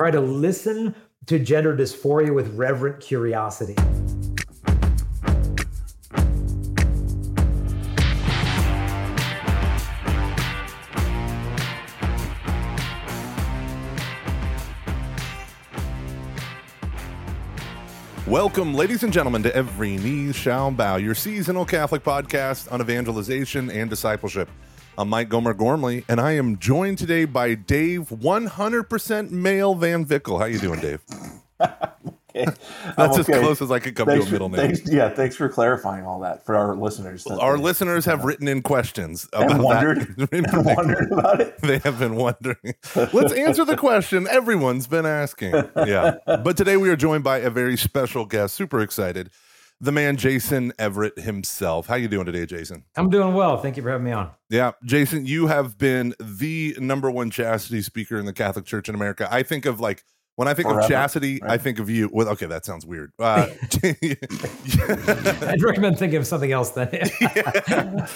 try to listen to gender dysphoria with reverent curiosity. Welcome, ladies and gentlemen, to Every Knee Shall Bow, your seasonal Catholic podcast on evangelization and discipleship. I'm Mike Gomer Gormley, and I am joined today by Dave, 100% male Van Vickle. How you doing, Dave? okay. That's okay. as close as I could come thanks to a middle for, name. Thanks, yeah, thanks for clarifying all that for our listeners. Our listeners have written in questions about and wondered, that. and wondered about it. They have been wondering. Let's answer the question everyone's been asking. Yeah. But today we are joined by a very special guest. Super excited. The man Jason Evert himself. How you doing today, Jason? I'm doing well. Thank you for having me on. Yeah, Jason, you have been the number one chastity speaker in the Catholic Church in America. I think of like when I think Forever, of chastity, right? I think of you. Well, okay, that sounds weird. Uh, I'd recommend thinking of something else then.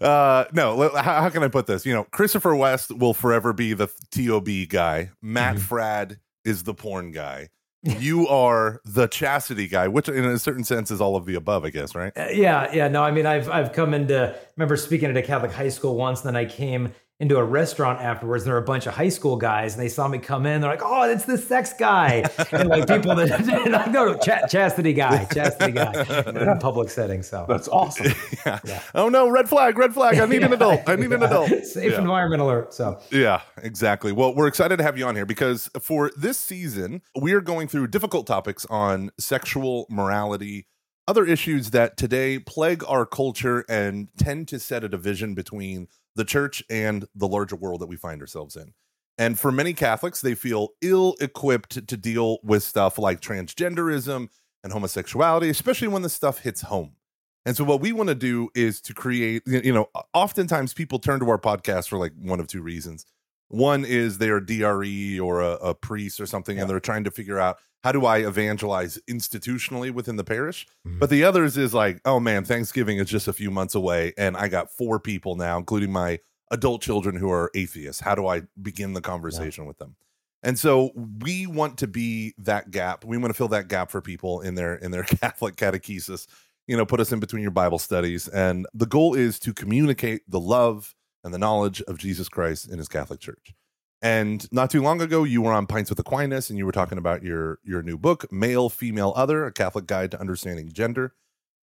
uh, no, how, how can I put this? You know, Christopher West will forever be the TOB guy. Matt Mhm. Fradd is the porn guy. You are the chastity guy, which in a certain sense is all of the above, I guess, right? Uh, yeah, yeah. No, I mean, I've I've come into. Remember speaking at a Catholic high school once, and then I came into a restaurant afterwards. And there were a bunch of high school guys, and they saw me come in. They're like, "Oh, it's the sex guy," and like people that like, no, no, ch- chastity guy, chastity guy, in a public setting. So That's awesome. yeah. Yeah. Oh no, red flag, red flag. I need an adult. I need an adult. Safe Yeah. environment alert. So Yeah, exactly. Well, we're excited to have you on here because for this season, we are going through difficult topics on sexual morality, other issues that today plague our culture and tend to set a division between the church and the larger world that we find ourselves in. And for many Catholics, they feel ill equipped to deal with stuff like transgenderism and homosexuality, especially when the stuff hits home. And so, what we want to do is to create, you know, oftentimes people turn to our podcast for like one of two reasons. One is they're DRE or a, a priest or something, and they're trying to figure out how do I evangelize institutionally within the parish. Mhm. But the others is like, oh man, Thanksgiving is just a few months away, and I got four people now, including my adult children who are atheists. How do I begin the conversation with them? And so we want to be that gap. We want to fill that gap for people in their in their Catholic catechesis. You know, put us in between your Bible studies, and the goal is to communicate the love and the knowledge of Jesus Christ in His Catholic Church. And not too long ago, you were on Pints with Aquinas, and you were talking about your your new book, "Male, Female, Other: A Catholic Guide to Understanding Gender."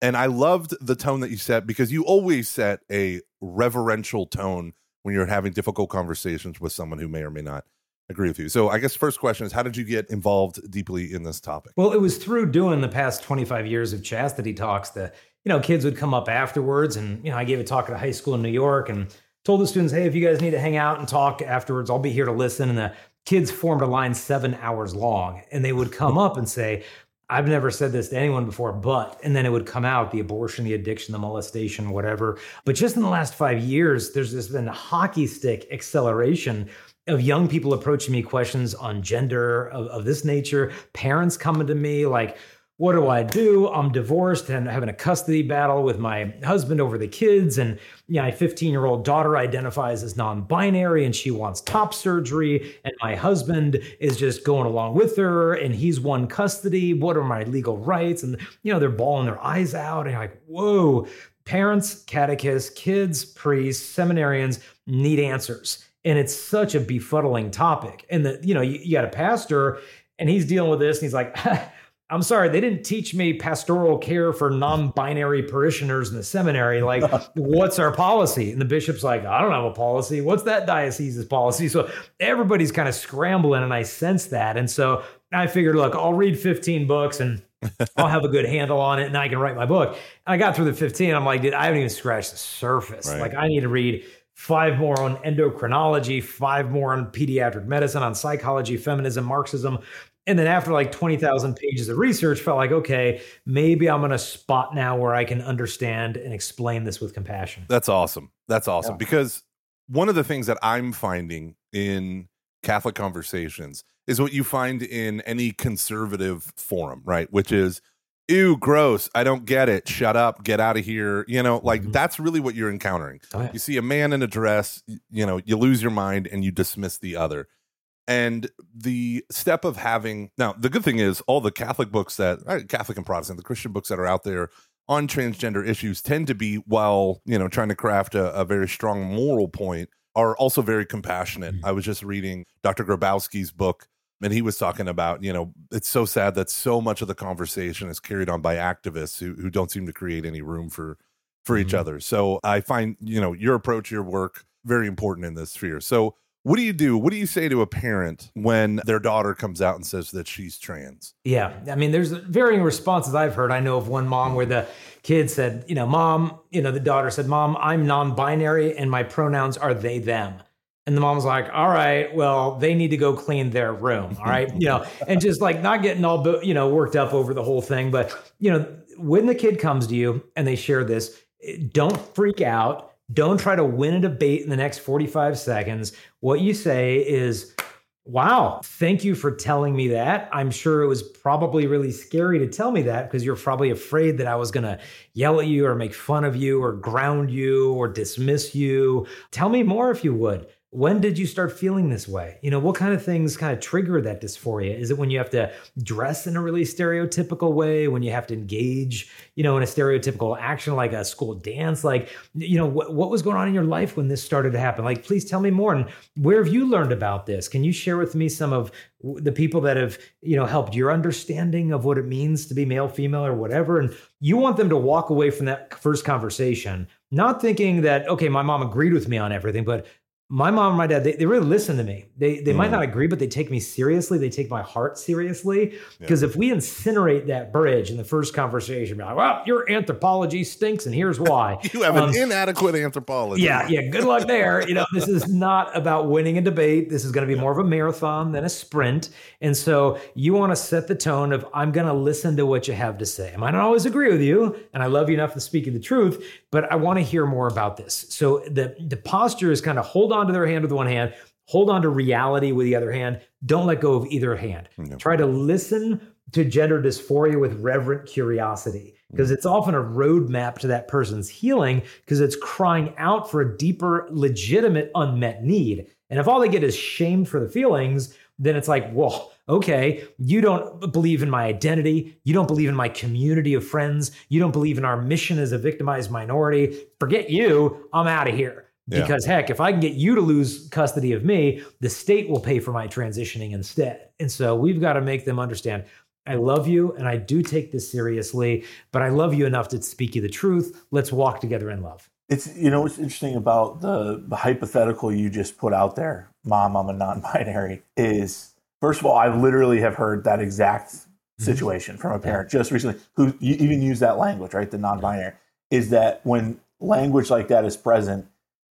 And I loved the tone that you set because you always set a reverential tone when you're having difficult conversations with someone who may or may not agree with you. So, I guess first question is, how did you get involved deeply in this topic? Well, it was through doing the past 25 years of chastity talks that, you know, kids would come up afterwards. And, you know, I gave a talk at a high school in New York and told the students, hey, if you guys need to hang out and talk afterwards, I'll be here to listen. And the kids formed a line seven hours long. And they would come up and say, I've never said this to anyone before, but, and then it would come out the abortion, the addiction, the molestation, whatever. But just in the last five years, there's this been a hockey stick acceleration of young people approaching me questions on gender of, of this nature, parents coming to me like, what do I do? I'm divorced and having a custody battle with my husband over the kids. And yeah, my 15 year old daughter identifies as non binary and she wants top surgery. And my husband is just going along with her and he's won custody. What are my legal rights? And, you know, they're bawling their eyes out. And like, whoa, parents, catechists, kids, priests, seminarians need answers. And it's such a befuddling topic. And the, you know, you, you got a pastor and he's dealing with this and he's like, I'm sorry, they didn't teach me pastoral care for non-binary parishioners in the seminary. Like, what's our policy? And the bishop's like, I don't have a policy. What's that diocese's policy? So everybody's kind of scrambling, and I sense that. And so I figured, look, I'll read 15 books and I'll have a good handle on it, and I can write my book. And I got through the 15. I'm like, dude, I haven't even scratched the surface. Right. Like, I need to read five more on endocrinology, five more on pediatric medicine, on psychology, feminism, Marxism. And then after like 20,000 pages of research, felt like, okay, maybe I'm in a spot now where I can understand and explain this with compassion. That's awesome. That's awesome Yeah. because one of the things that I'm finding in Catholic conversations is what you find in any conservative forum, right? Which is, ew, gross. I don't get it. Shut up. Get out of here. You know, like Mhm. that's really what you're encountering. Oh, yeah. You see a man in a dress, you know, you lose your mind and you dismiss the other. And the step of having now, the good thing is all the Catholic books that uh, Catholic and Protestant, the Christian books that are out there on transgender issues tend to be, while you know, trying to craft a, a very strong moral point, are also very compassionate. Mm-hmm. I was just reading Dr. Grabowski's book, and he was talking about, you know, it's so sad that so much of the conversation is carried on by activists who, who don't seem to create any room for for each Mhm. other. So I find, you know, your approach, your work very important in this sphere. So what do you do? What do you say to a parent when their daughter comes out and says that she's trans? Yeah. I mean, there's varying responses I've heard. I know of one mom where the kid said, you know, mom, you know, the daughter said, Mom, I'm non binary and my pronouns are they, them. And the mom's like, all right, well, they need to go clean their room. All right. You know, and just like not getting all, you know, worked up over the whole thing. But, you know, when the kid comes to you and they share this, don't freak out. Don't try to win a debate in the next 45 seconds. What you say is, Wow. Thank you for telling me that. I'm sure it was probably really scary to tell me that because you're probably afraid that I was going to yell at you or make fun of you or ground you or dismiss you. Tell me more if you would. When did you start feeling this way? You know, what kind of things kind of trigger that dysphoria? Is it when you have to dress in a really stereotypical way, when you have to engage, you know, in a stereotypical action like a school dance? Like, you know, what, what was going on in your life when this started to happen? Like, please tell me more. And where have you learned about this? Can you share with me some of the people that have, you know, helped your understanding of what it means to be male, female, or whatever? And you want them to walk away from that first conversation, not thinking that, okay, my mom agreed with me on everything, but my mom and my dad, they, they really listen to me. They they might Mhm. not agree, but they take me seriously. They take my heart seriously. Because if we incinerate that bridge in the first conversation, be like, well, your anthropology stinks, and here's why. You have an Um, inadequate anthropology. Yeah, yeah. Good luck there. You know, this is not about winning a debate. This is going to be more of a marathon than a sprint. And so you want to set the tone of I'm going to listen to what you have to say. I might not always agree with you, and I love you enough to speak the truth, but I want to hear more about this. So the the posture is kind of hold on to their hand with one hand, hold on to reality with the other hand. Don't let go of either hand. Try to listen to gender dysphoria with reverent curiosity because it's often a roadmap to that person's healing because it's crying out for a deeper, legitimate, unmet need. And if all they get is shame for the feelings, then it's like, well, okay, you don't believe in my identity. You don't believe in my community of friends. You don't believe in our mission as a victimized minority. Forget you. I'm out of here. Yeah. Because heck, if I can get you to lose custody of me, the state will pay for my transitioning instead. And so we've got to make them understand I love you and I do take this seriously, but I love you enough to speak you the truth. Let's walk together in love. It's you know what's interesting about the, the hypothetical you just put out there, Mom, I'm a non-binary, is first of all, I literally have heard that exact mm-hmm. situation from a parent just recently who even used that language, right? The non-binary is that when language like that is present,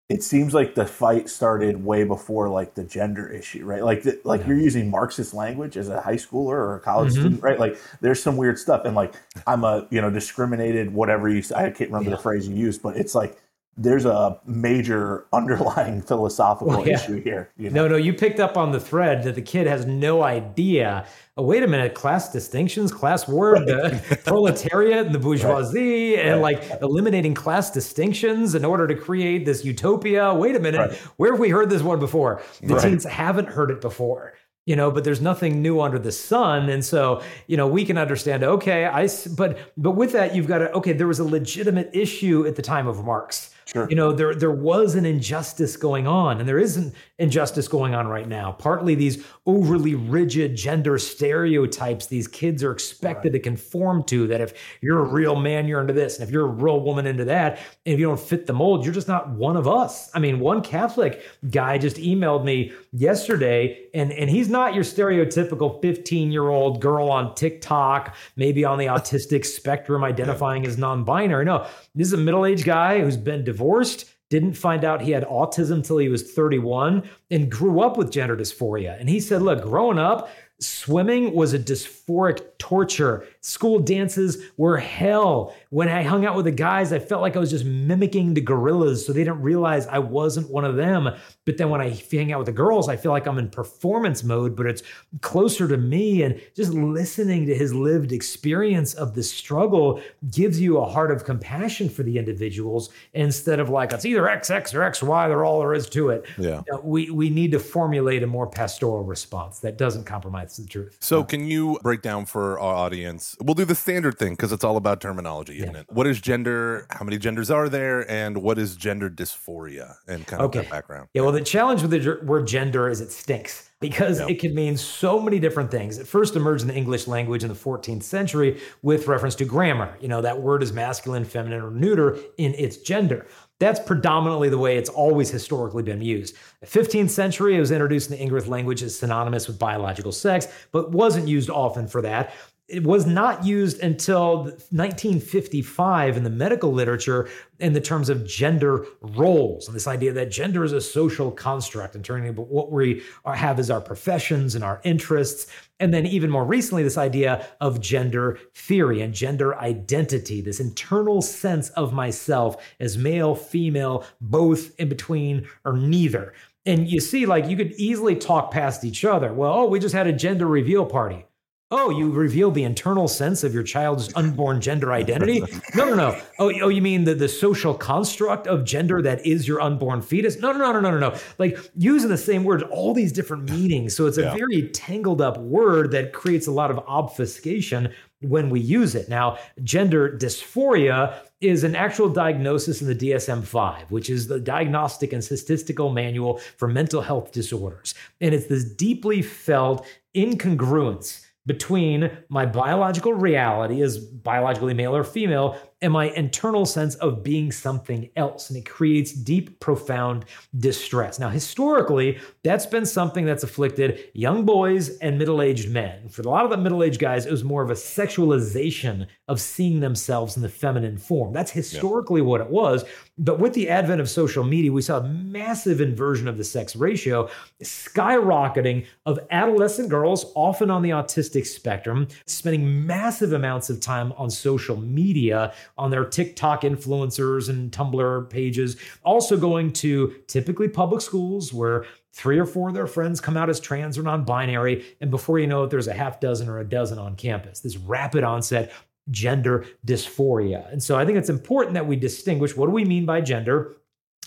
it seems like the fight started way before like the gender issue, right? Like the, like Yeah. you're using Marxist language as a high schooler or a college Mhm. student, right? Like there's some weird stuff, and like I'm a you know discriminated whatever you I can't remember Yeah. the phrase you used, but it's like there's a major underlying philosophical Well, yeah. issue here. You know? No, no, you picked up on the thread that the kid has no idea. Oh, wait a minute, class distinctions, class war, the proletariat and the bourgeoisie, and like eliminating class distinctions in order to create this utopia. Wait a minute, Right. where have we heard this one before? The Right. teens haven't heard it before. You know, but there's nothing new under the sun, and so you know we can understand. Okay, i But but with that, you've got to. Okay, there was a legitimate issue at the time of Marx. Sure. You know, there there was an injustice going on, and there isn't injustice going on right now. Partly these overly rigid gender stereotypes these kids are expected to conform to. That if you're a real man, you're into this, and if you're a real woman, into that. And if you don't fit the mold, you're just not one of us. I mean, one Catholic guy just emailed me yesterday, and and he's not your stereotypical 15 year old girl on TikTok, maybe on the autistic spectrum, identifying as non-binary. No, this is a middle aged guy who's been divorced didn't find out he had autism till he was 31 and grew up with gender dysphoria. And he said, look, growing up, swimming was a dysphoric torture. School dances were hell. When I hung out with the guys, I felt like I was just mimicking the gorillas, so they didn't realize I wasn't one of them. But then when I hang out with the girls, I feel like I'm in performance mode, but it's closer to me. And just listening to his lived experience of the struggle gives you a heart of compassion for the individuals instead of like, it's either XX or XY, they're all there is to it. Yeah. You know, we, we need to formulate a more pastoral response that doesn't compromise the truth. So, can you break down for our audience? We'll do the standard thing because it's all about terminology, isn't it? What is gender? How many genders are there? And what is gender dysphoria and kind of Okay. that background? Yeah, well, the challenge with the word gender is it stinks because Yep. it can mean so many different things. It first emerged in the English language in the 14th century with reference to grammar. You know, that word is masculine, feminine, or neuter in its gender. That's predominantly the way it's always historically been used. The 15th century, it was introduced in the English language as synonymous with biological sex, but wasn't used often for that. It was not used until 1955 in the medical literature in the terms of gender roles and this idea that gender is a social construct and turning about what we have as our professions and our interests. And then even more recently, this idea of gender theory and gender identity, this internal sense of myself as male, female, both in between, or neither. And you see, like, you could easily talk past each other. Well, oh, we just had a gender reveal party. Oh, you revealed the internal sense of your child's unborn gender identity? No, no, no. Oh, oh, you mean the, the social construct of gender that is your unborn fetus? No, no, no, no, no, no, no. Like using the same word, all these different meanings. So it's a Yeah. very tangled up word that creates a lot of obfuscation when we use it. Now, gender dysphoria is an actual diagnosis in the DSM 5, which is the Diagnostic and Statistical Manual for Mental Health Disorders. And it's this deeply felt incongruence between my biological reality as biologically male or female and my internal sense of being something else. And it creates deep, profound distress. Now, historically, that's been something that's afflicted young boys and middle aged men. For a lot of the middle aged guys, it was more of a sexualization of seeing themselves in the feminine form. That's historically what it was. But with the advent of social media, we saw a massive inversion of the sex ratio, skyrocketing of adolescent girls, often on the autistic spectrum, spending massive amounts of time on social media, on their TikTok influencers and Tumblr pages, also going to typically public schools where three or four of their friends come out as trans or non binary. And before you know it, there's a half dozen or a dozen on campus. This rapid onset gender dysphoria. And so I think it's important that we distinguish what do we mean by gender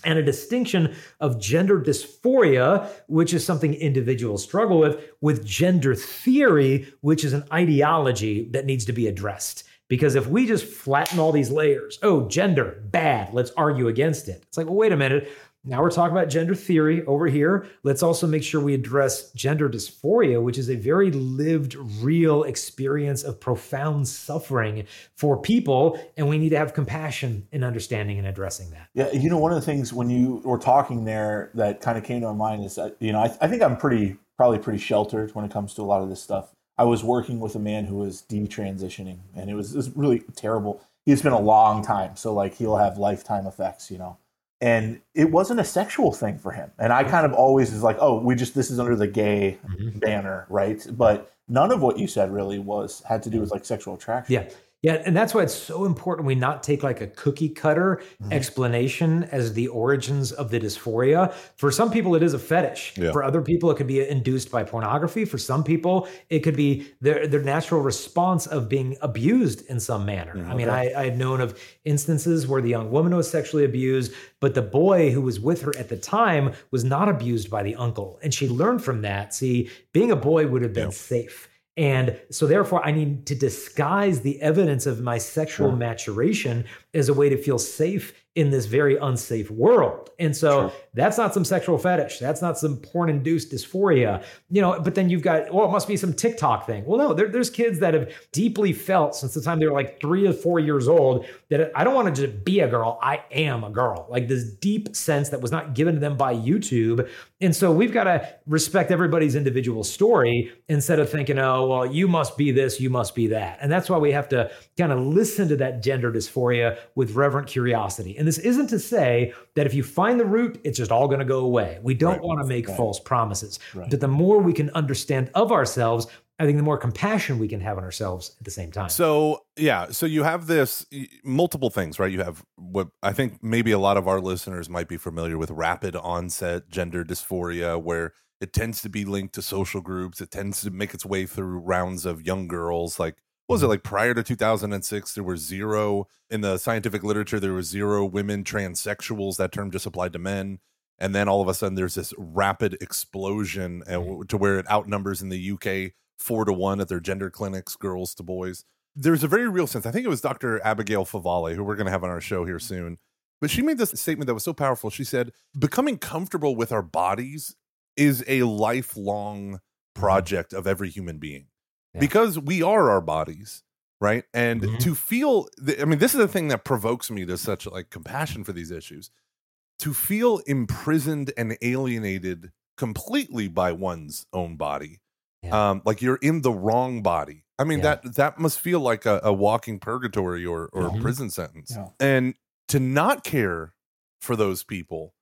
and a distinction of gender dysphoria, which is something individuals struggle with, with gender theory, which is an ideology that needs to be addressed. Because if we just flatten all these layers, oh, gender, bad, let's argue against it. It's like, well, wait a minute. Now we're talking about gender theory over here. Let's also make sure we address gender dysphoria, which is a very lived, real experience of profound suffering for people. And we need to have compassion in understanding and addressing that. Yeah, you know, one of the things when you were talking there that kind of came to my mind is that, you know, I, I think I'm pretty, probably pretty sheltered when it comes to a lot of this stuff. I was working with a man who was detransitioning, and it was, it was really terrible. He's been a long time, so like he'll have lifetime effects, you know. And it wasn't a sexual thing for him. And I kind of always is like, oh, we just this is under the gay mm-hmm. banner, right? But none of what you said really was had to do with like sexual attraction. Yeah. Yeah, and that's why it's so important we not take like a cookie cutter mm-hmm. explanation as the origins of the dysphoria. For some people, it is a fetish. Yeah. For other people, it could be induced by pornography. For some people, it could be their their natural response of being abused in some manner. Mm-hmm. I mean, I, I had known of instances where the young woman was sexually abused, but the boy who was with her at the time was not abused by the uncle, and she learned from that. See, being a boy would have been safe. And so, therefore, I need to disguise the evidence of my sexual maturation as a way to feel safe in this very unsafe world. And so, that's not some sexual fetish. That's not some porn induced dysphoria, you know. But then you've got, well, it must be some TikTok thing. Well, no, there, there's kids that have deeply felt since the time they were like three or four years old that I don't want to just be a girl. I am a girl. Like this deep sense that was not given to them by YouTube. And so, we've got to respect everybody's individual story instead of thinking, oh, well, you must be this, you must be that. And that's why we have to kind of listen to that gender dysphoria with reverent curiosity And this isn't to say that if you find the root, it's just all going to go away. We don't Right. want to make Right. false promises. Right. But the more we can understand of ourselves, I think the more compassion we can have on ourselves at the same time. So yeah, so you have this multiple things, right? You have what I think maybe a lot of our listeners might be familiar with rapid onset gender dysphoria, where it tends to be linked to social groups. It tends to make its way through rounds of young girls. Like, was it like prior to 2006? There were zero in the scientific literature. There was zero women transsexuals. That term just applied to men. And then all of a sudden, there's this rapid explosion uh, w- to where it outnumbers in the UK four to one at their gender clinics, girls to boys. There's a very real sense. I think it was Dr. Abigail Favale, who we're going to have on our show here soon. But she made this statement that was so powerful. She said, Becoming comfortable with our bodies is a lifelong project of every human being Yeah. because we are our bodies. Right. And Mhm. to feel, th- I mean, this is the thing that provokes me to such like compassion for these issues to feel imprisoned and alienated completely by one's own body Yeah. um like you're in the wrong body i mean Yeah. that that must feel like a, a walking purgatory or or Mhm. prison sentence and to not care for those people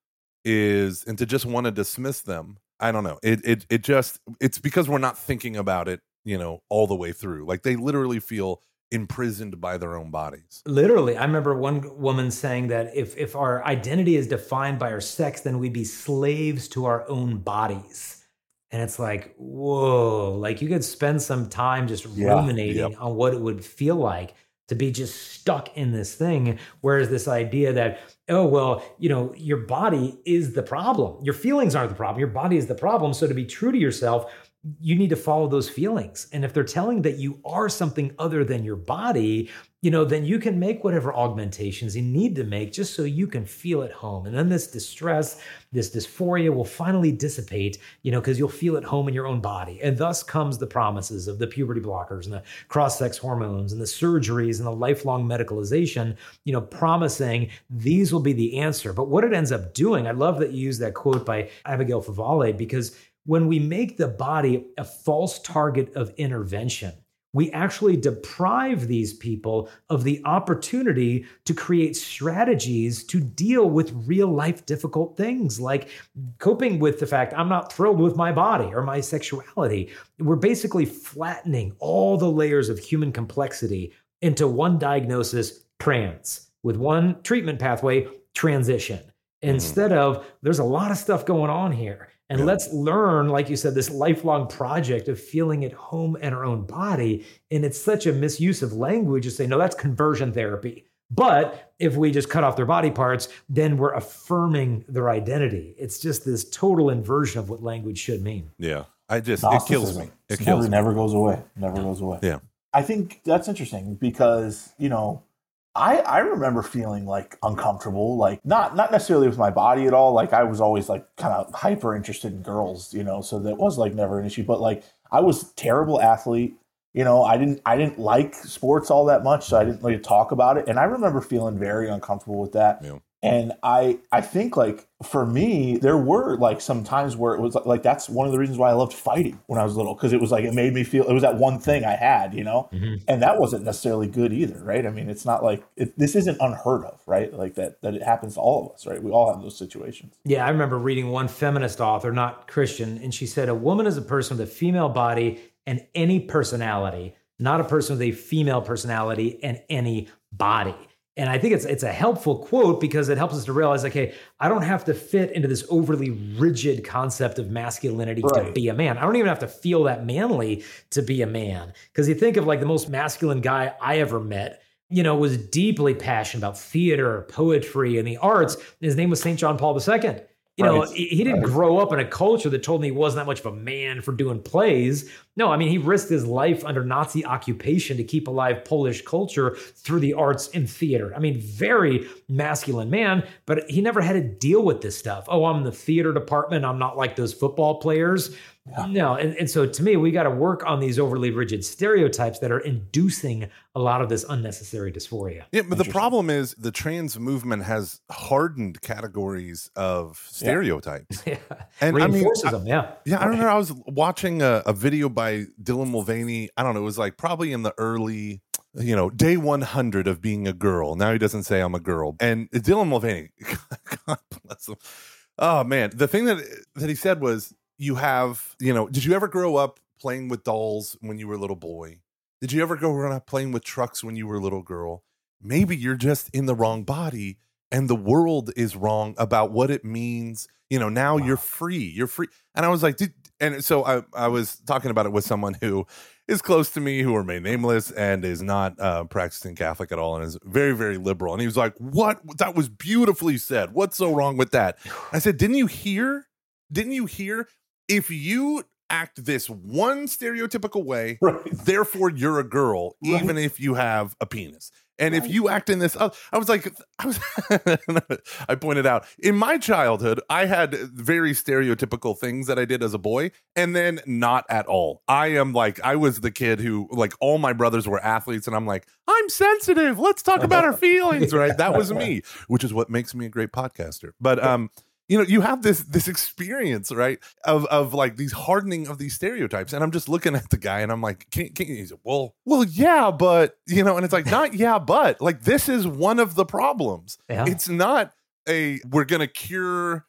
is and to just want to dismiss them i don't know it it it just it's because we're not thinking about it you know all the way through like they literally feel imprisoned by their own bodies Literally, I remember one woman saying that if if our identity is defined by our sex, then we'd be slaves to our own bodies. And it's like, whoa, like you could spend some time just Yeah, ruminating on what it would feel like to be just stuck in this thing. Whereas this idea that, oh, well, you know, your body is the problem. Your feelings aren't the problem. Your body is the problem. So to be true to yourself, you need to follow those feelings. And if they're telling that you are something other than your body, you know, then you can make whatever augmentations you need to make just so you can feel at home. And then this distress, this dysphoria will finally dissipate, you know, because you'll feel at home in your own body. And thus comes the promises of the puberty blockers and the cross sex hormones and the surgeries and the lifelong medicalization, you know, promising these will be the answer. But what it ends up doing, I love that you use that quote by Abigail Favale because when we make the body a false target of intervention, we actually deprive these people of the opportunity to create strategies to deal with real life difficult things like coping with the fact I'm not thrilled with my body or my sexuality. We're basically flattening all the layers of human complexity into one diagnosis, trans, with one treatment pathway, transition. Mm-hmm. Instead of there's a lot of stuff going on here and Yeah. let's learn like you said this lifelong project of feeling at home in our own body and it's such a misuse of language to say no that's conversion therapy but if we just cut off their body parts then we're affirming their identity it's just this total inversion of what language should mean yeah i just it kills me it kills never, me never goes away. Never goes away. Yeah. I think that's interesting because, you know, I I remember feeling like uncomfortable, like not not necessarily with my body at all. Like I was always like kind of hyper interested in girls, you know, so that was like never an issue. But like I was terrible athlete. You know, I didn't I didn't like sports all that much, so I didn't really talk about it. And I remember feeling very uncomfortable with that. Yeah. And I I think like for me, there were like some times where it was like that's one of the reasons why I loved fighting when I was little because it was like it made me feel it was that one thing I had, you know, mm-hmm. and that wasn't necessarily good either, right? I mean, it's not like it, this isn't unheard of, right? Like that that it happens to all of us, right? We all have those situations. Yeah, I remember reading one feminist author, not Christian, and she said a woman is a person with a female body and any personality, not a person with a female personality and any body. And I think it's it's a helpful quote because it helps us to realize, okay, I don't have to fit into this overly rigid concept of masculinity to be a man. I don't even have to feel that manly to be a man. Because you think of like the most masculine guy I ever met, you know, was deeply passionate about theater, poetry, and the arts. His name was St. John Paul II. You know, Right. he, he didn't Right. grow up in a culture that told him he wasn't that much of a man for doing plays. No, I mean, he risked his life under Nazi occupation to keep alive Polish culture through the arts and theater. I mean, very masculine man, but he never had to deal with this stuff. Oh, I'm in the theater department. I'm not like those football players. No. And, and so to me, we got to work on these overly rigid stereotypes that are inducing a lot of this unnecessary dysphoria. Yeah, but the problem is the trans movement has hardened categories of stereotypes. Yeah. And I mean, Reinforces I- them. Yeah. Yeah, I remember I was watching a, a video by Dylan Mulvaney. I don't know, it was like probably in the early you know, day 100 of being a girl. Now he doesn't say I'm a girl. And Dylan Mulvaney, God bless him. Oh man, the thing that that he said was, you have, you know, did you ever grow up playing with dolls when you were a little boy? Did you ever grow up playing with trucks when you were a little girl? Maybe you're just in the wrong body and the world is wrong about what it means. You know, now wow. you're free. You're free. And I was like, dude, and so I, I was talking about it with someone who is close to me, who remain nameless and is not uh, practicing Catholic at all and is very, very liberal. And he was like, What? That was beautifully said. What's so wrong with that? I said, Didn't you hear? Didn't you hear? If you act this one stereotypical way, right. therefore you're a girl, right. even if you have a penis. And right. if you act in this, I was like, I was, I pointed out in my childhood, I had very stereotypical things that I did as a boy, and then not at all. I am like, I was the kid who, like, all my brothers were athletes, and I'm like, I'm sensitive. Let's talk about our feelings, right? That was me, which is what makes me a great podcaster. But, um, you know you have this this experience right of of like these hardening of these stereotypes and i'm just looking at the guy and i'm like can, can he's like, well well yeah but you know and it's like not yeah but like this is one of the problems yeah. it's not a we're gonna cure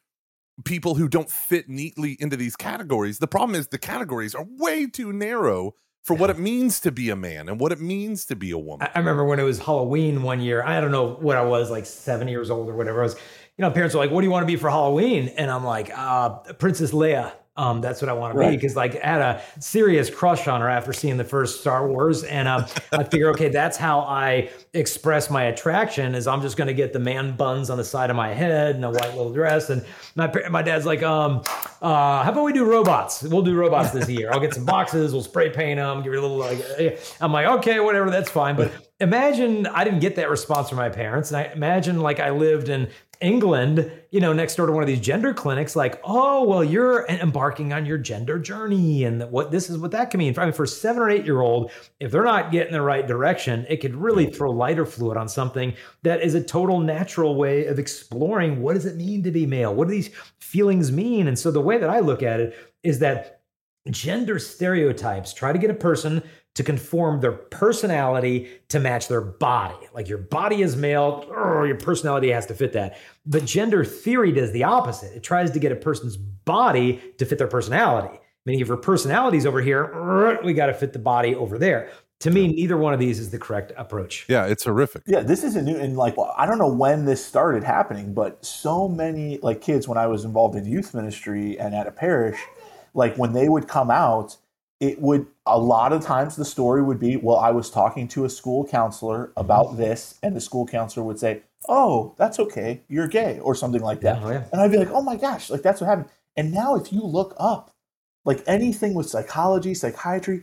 people who don't fit neatly into these categories the problem is the categories are way too narrow for what it means to be a man and what it means to be a woman. I remember when it was Halloween one year. I don't know what I was, like seven years old or whatever. I was you know, parents are like, "What do you want to be for Halloween?" And I'm like, uh, "Princess Leia." Um, that's what I want to be because like I had a serious crush on her after seeing the first Star Wars, and um, I figure, okay, that's how I express my attraction. Is I'm just going to get the man buns on the side of my head and a white little dress, and my my dad's like, um, uh, how about we do robots? We'll do robots this year. I'll get some boxes, we'll spray paint them, give you a little like. Eh. I'm like, okay, whatever, that's fine, but imagine I didn't get that response from my parents. And I imagine like I lived in England, you know, next door to one of these gender clinics, like, oh, well, you're embarking on your gender journey. And what this is what that can mean. I mean, for seven or eight year old, if they're not getting the right direction, it could really throw lighter fluid on something that is a total natural way of exploring what does it mean to be male? What do these feelings mean? And so the way that I look at it is that gender stereotypes try to get a person to conform their personality to match their body. Like your body is male, oh, your personality has to fit that. But gender theory does the opposite. It tries to get a person's body to fit their personality. Meaning, if your personality's over here, we got to fit the body over there. To me, neither one of these is the correct approach. Yeah, it's horrific. Yeah, this is a new and like I don't know when this started happening, but so many like kids when I was involved in youth ministry and at a parish, like when they would come out, it would a lot of times the story would be well i was talking to a school counselor about mm-hmm. this and the school counselor would say oh that's okay you're gay or something like that yeah, oh, yeah. and i'd be like oh my gosh like that's what happened and now if you look up like anything with psychology psychiatry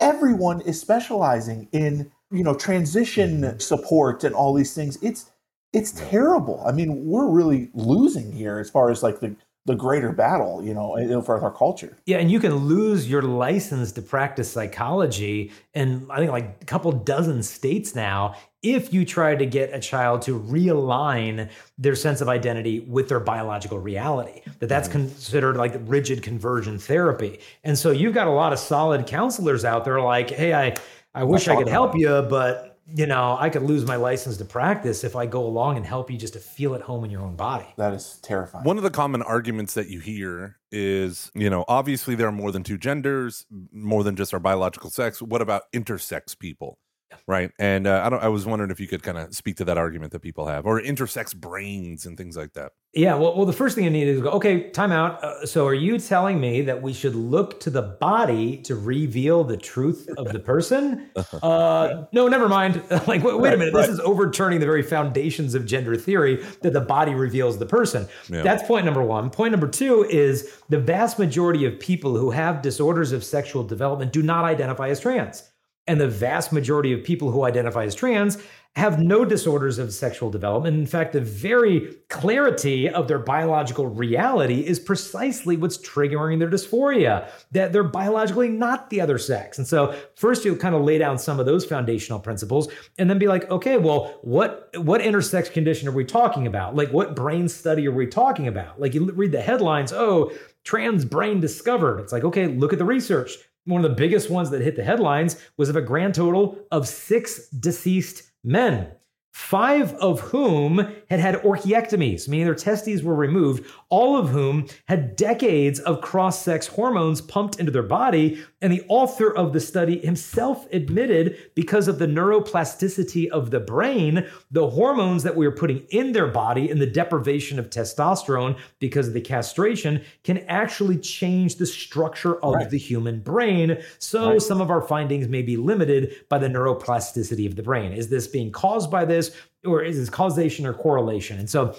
everyone is specializing in you know transition mm-hmm. support and all these things it's it's terrible i mean we're really losing here as far as like the the greater battle, you know, for our culture. Yeah, and you can lose your license to practice psychology in I think like a couple dozen states now if you try to get a child to realign their sense of identity with their biological reality. That that's mm-hmm. considered like rigid conversion therapy. And so you've got a lot of solid counselors out there like, "Hey, I I wish I could help you, but you know, I could lose my license to practice if I go along and help you just to feel at home in your own body. That is terrifying. One of the common arguments that you hear is, you know, obviously there are more than two genders, more than just our biological sex. What about intersex people? Right. And uh, I don't. I was wondering if you could kind of speak to that argument that people have, or intersex brains and things like that. Yeah. Well, well, the first thing you need is go. Okay, time out. Uh, so, are you telling me that we should look to the body to reveal the truth of the person? Uh, no, never mind. like, wait, wait a minute. Right. This is overturning the very foundations of gender theory that the body reveals the person. Yeah. That's point number one. Point number two is the vast majority of people who have disorders of sexual development do not identify as trans. And the vast majority of people who identify as trans have no disorders of sexual development. In fact, the very clarity of their biological reality is precisely what's triggering their dysphoria, that they're biologically not the other sex. And so, first you'll kind of lay down some of those foundational principles and then be like, okay, well, what what intersex condition are we talking about? Like what brain study are we talking about? Like you read the headlines, oh, trans brain discovered. It's like, okay, look at the research One of the biggest ones that hit the headlines was of a grand total of six deceased men five of whom had had orchiectomies, meaning their testes were removed, all of whom had decades of cross sex hormones pumped into their body. And the author of the study himself admitted because of the neuroplasticity of the brain, the hormones that we are putting in their body and the deprivation of testosterone because of the castration can actually change the structure of right. the human brain. So right. some of our findings may be limited by the neuroplasticity of the brain. Is this being caused by this? Or is this causation or correlation? And so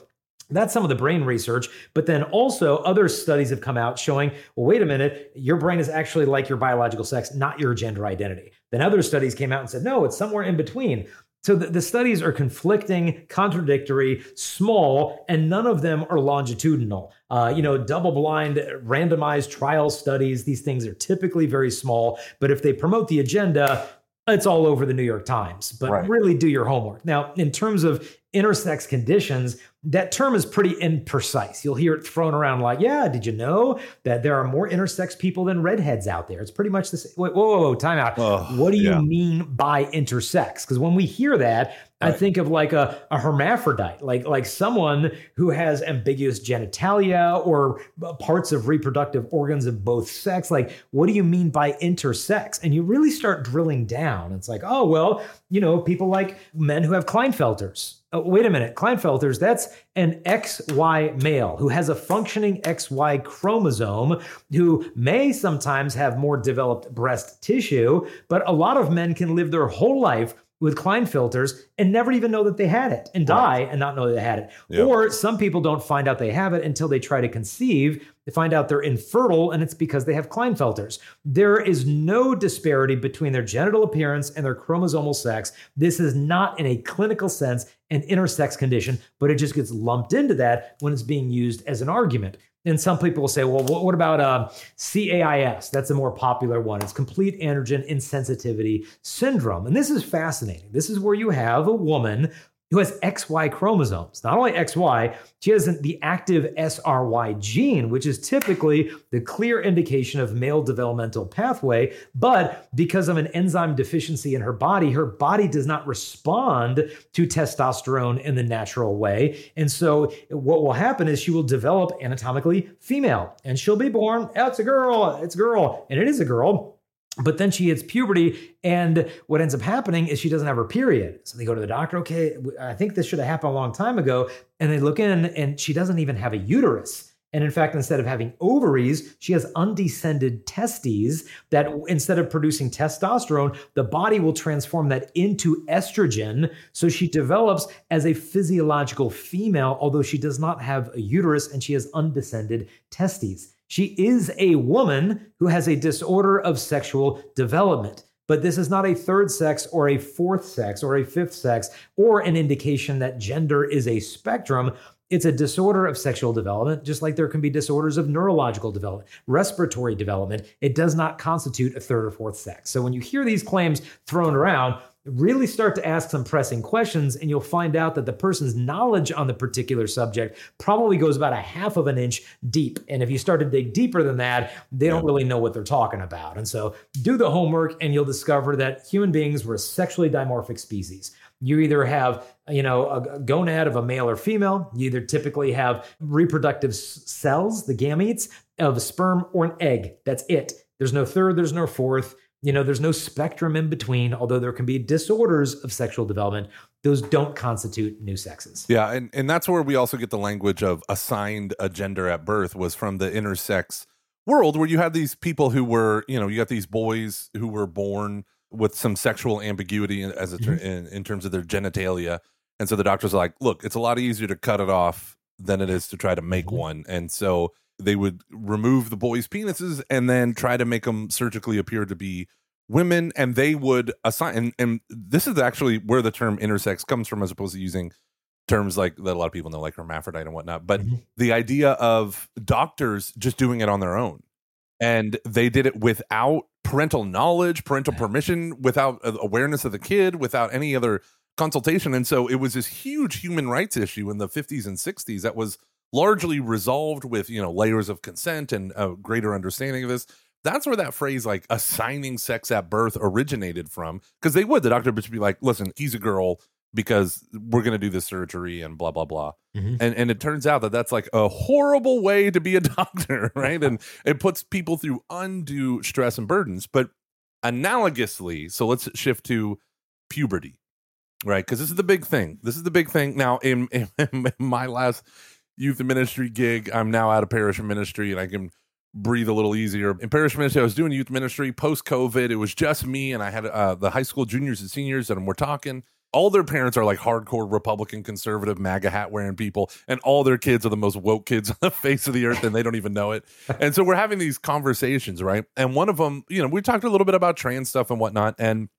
that's some of the brain research. But then also, other studies have come out showing, well, wait a minute, your brain is actually like your biological sex, not your gender identity. Then other studies came out and said, no, it's somewhere in between. So the, the studies are conflicting, contradictory, small, and none of them are longitudinal. Uh, you know, double blind, randomized trial studies, these things are typically very small. But if they promote the agenda, it's all over the New York Times, but right. really do your homework. Now, in terms of intersex conditions, that term is pretty imprecise. You'll hear it thrown around like, yeah, did you know that there are more intersex people than redheads out there? It's pretty much the same. Whoa, whoa, whoa, time out. Oh, what do you yeah. mean by intersex? Because when we hear that, Right. I think of like a, a hermaphrodite, like like someone who has ambiguous genitalia or parts of reproductive organs of both sex. Like, what do you mean by intersex? And you really start drilling down. It's like, oh well, you know, people like men who have Klinefelters. Oh, wait a minute, Klinefelters, that's an XY male who has a functioning XY chromosome, who may sometimes have more developed breast tissue, but a lot of men can live their whole life with Klinefelters and never even know that they had it and die right. and not know that they had it. Yep. Or some people don't find out they have it until they try to conceive. They find out they're infertile and it's because they have Klinefelters. There is no disparity between their genital appearance and their chromosomal sex. This is not in a clinical sense an intersex condition, but it just gets lumped into that when it's being used as an argument. And some people will say, well, what about uh, CAIS? That's a more popular one. It's complete androgen insensitivity syndrome. And this is fascinating. This is where you have a woman who has XY chromosomes. Not only XY, she has the active SRY gene, which is typically the clear indication of male developmental pathway. But because of an enzyme deficiency in her body, her body does not respond to testosterone in the natural way. And so what will happen is she will develop anatomically female and she'll be born, oh, it's a girl, it's a girl, and it is a girl but then she hits puberty, and what ends up happening is she doesn't have her period. So they go to the doctor. Okay, I think this should have happened a long time ago. And they look in, and she doesn't even have a uterus. And in fact, instead of having ovaries, she has undescended testes that instead of producing testosterone, the body will transform that into estrogen. So she develops as a physiological female, although she does not have a uterus and she has undescended testes. She is a woman who has a disorder of sexual development. But this is not a third sex or a fourth sex or a fifth sex or an indication that gender is a spectrum. It's a disorder of sexual development, just like there can be disorders of neurological development, respiratory development. It does not constitute a third or fourth sex. So when you hear these claims thrown around, really start to ask some pressing questions, and you'll find out that the person's knowledge on the particular subject probably goes about a half of an inch deep. And if you start to dig deeper than that, they don't really know what they're talking about. And so do the homework, and you'll discover that human beings were a sexually dimorphic species. You either have, you know, a gonad of a male or female. You either typically have reproductive cells, the gametes of a sperm or an egg. That's it. There's no third, there's no fourth. You know, there's no spectrum in between, although there can be disorders of sexual development. Those don't constitute new sexes. Yeah, and, and that's where we also get the language of assigned a gender at birth was from the intersex world where you had these people who were, you know, you got these boys who were born with some sexual ambiguity as a, mm-hmm. in, in terms of their genitalia. And so the doctors are like, look, it's a lot easier to cut it off than it is to try to make mm-hmm. one. And so they would remove the boys' penises and then try to make them surgically appear to be women and they would assign and, and this is actually where the term intersex comes from as opposed to using terms like that a lot of people know like hermaphrodite and whatnot but mm-hmm. the idea of doctors just doing it on their own. And they did it without parental knowledge parental permission without awareness of the kid without any other consultation. And so it was this huge human rights issue in the 50s and 60s that was largely resolved with you know layers of consent and a greater understanding of this that's where that phrase like assigning sex at birth originated from. Because they would, the doctor would be like, listen, he's a girl because we're going to do this surgery and blah, blah, blah. Mhm. And, and it turns out that that's like a horrible way to be a doctor, right? and it puts people through undue stress and burdens. But analogously, so let's shift to puberty, right? Because this is the big thing. This is the big thing. Now, in, in, my last youth ministry gig, I'm now out of parish ministry and I can breathe a little easier. In parish ministry, I was doing youth ministry post COVID. It was just me and I had uh, the high school juniors and seniors, and we're talking. All their parents are like hardcore Republican, conservative, MAGA hat wearing people, and all their kids are the most woke kids on the face of the earth, and they don't even know it. And so we're having these conversations, right? And one of them, you know, we talked a little bit about trans stuff and whatnot, and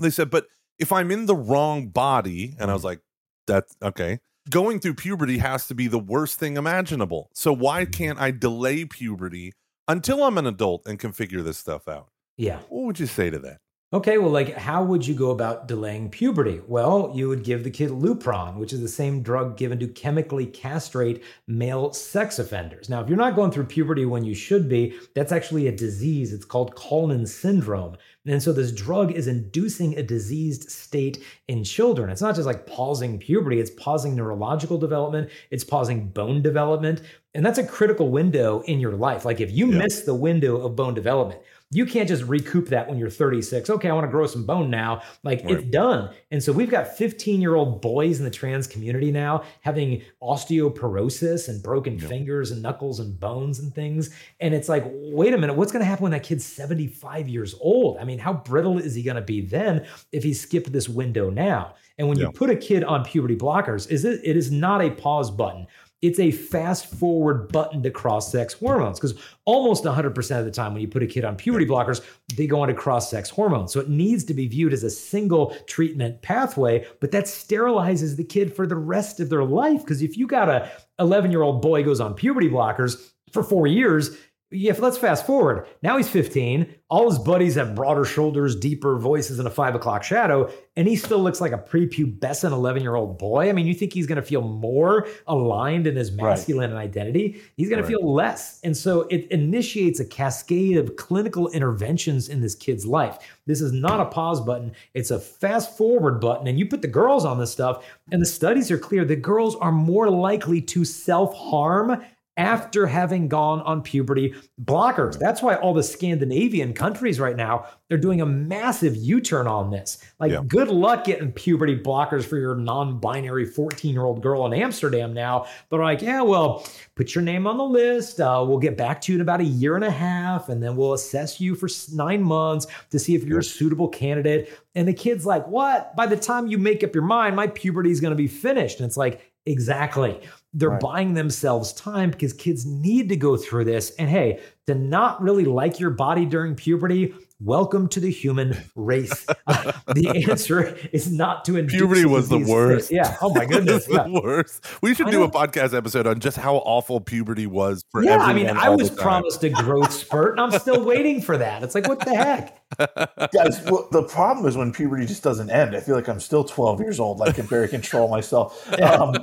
they said, but if I'm in the wrong body, and I was like, that's okay. Going through puberty has to be the worst thing imaginable. So why mm-hmm. can't I delay puberty until I'm an adult and can figure this stuff out? Yeah. What would you say to that? Okay, well, like, how would you go about delaying puberty? Well, you would give the kid Lupron, which is the same drug given to chemically castrate male sex offenders. Now, if you're not going through puberty when you should be, that's actually a disease. It's called Kallmann syndrome. And so this drug is inducing a diseased state in children. It's not just like pausing puberty, it's pausing neurological development, it's pausing bone development. And that's a critical window in your life. Like, if you Yeah. miss the window of bone development, you can't just recoup that when you're 36. Okay, I want to grow some bone now. Like it's done. And so we've got 15 year old boys in the trans community now having osteoporosis and broken fingers and knuckles and bones and things. And it's like, wait a minute, what's going to happen when that kid's 75 years old? I mean, how brittle is he going to be then if he skipped this window now? And when you put a kid on puberty blockers, is it, it is not a pause button. It's a fast forward button to cross sex hormones because almost 100% of the time when you put a kid on puberty blockers, they go into cross sex hormones. So it needs to be viewed as a single treatment pathway, but that sterilizes the kid for the rest of their life. Because if you got a 11 year old boy goes on puberty blockers for four years, yeah, let's fast forward. Now he's 15. All his buddies have broader shoulders, deeper voices, and a five o'clock shadow, and he still looks like a prepubescent 11 year old boy. I mean, you think he's going to feel more aligned in his Right. masculine identity? He's going Right. to feel less. And so it initiates a cascade of clinical interventions in this kid's life. This is not a pause button, it's a fast forward button. And you put the girls on this stuff, and the studies are clear the girls are more likely to self harm after having gone on puberty blockers. That's why all the Scandinavian countries right now they're doing a massive U-turn on this. Like Yeah. good luck getting puberty blockers for your non-binary 14-year-old girl in Amsterdam now. They're like, "Yeah, well, put your name on the list. Uh, we'll get back to you in about a year and a half and then we'll assess you for 9 months to see if you're a suitable candidate." And the kid's like, "What? By the time you make up your mind, my puberty is going to be finished." And it's like, Exactly. They're Right. buying themselves time because kids need to go through this. And hey, to not really like your body during puberty, welcome to the human race. Uh, the answer is not to induce Puberty was the worst. state. Yeah. Oh my goodness. Yeah. the worst. We should I do a podcast episode on just how awful puberty was for Yeah, everyone. I mean, I was promised a growth spurt, and I'm still waiting for that. It's like, what the heck? Guys, well, the problem is when puberty just doesn't end. I feel like I'm still 12 years old. I can barely control myself. Um,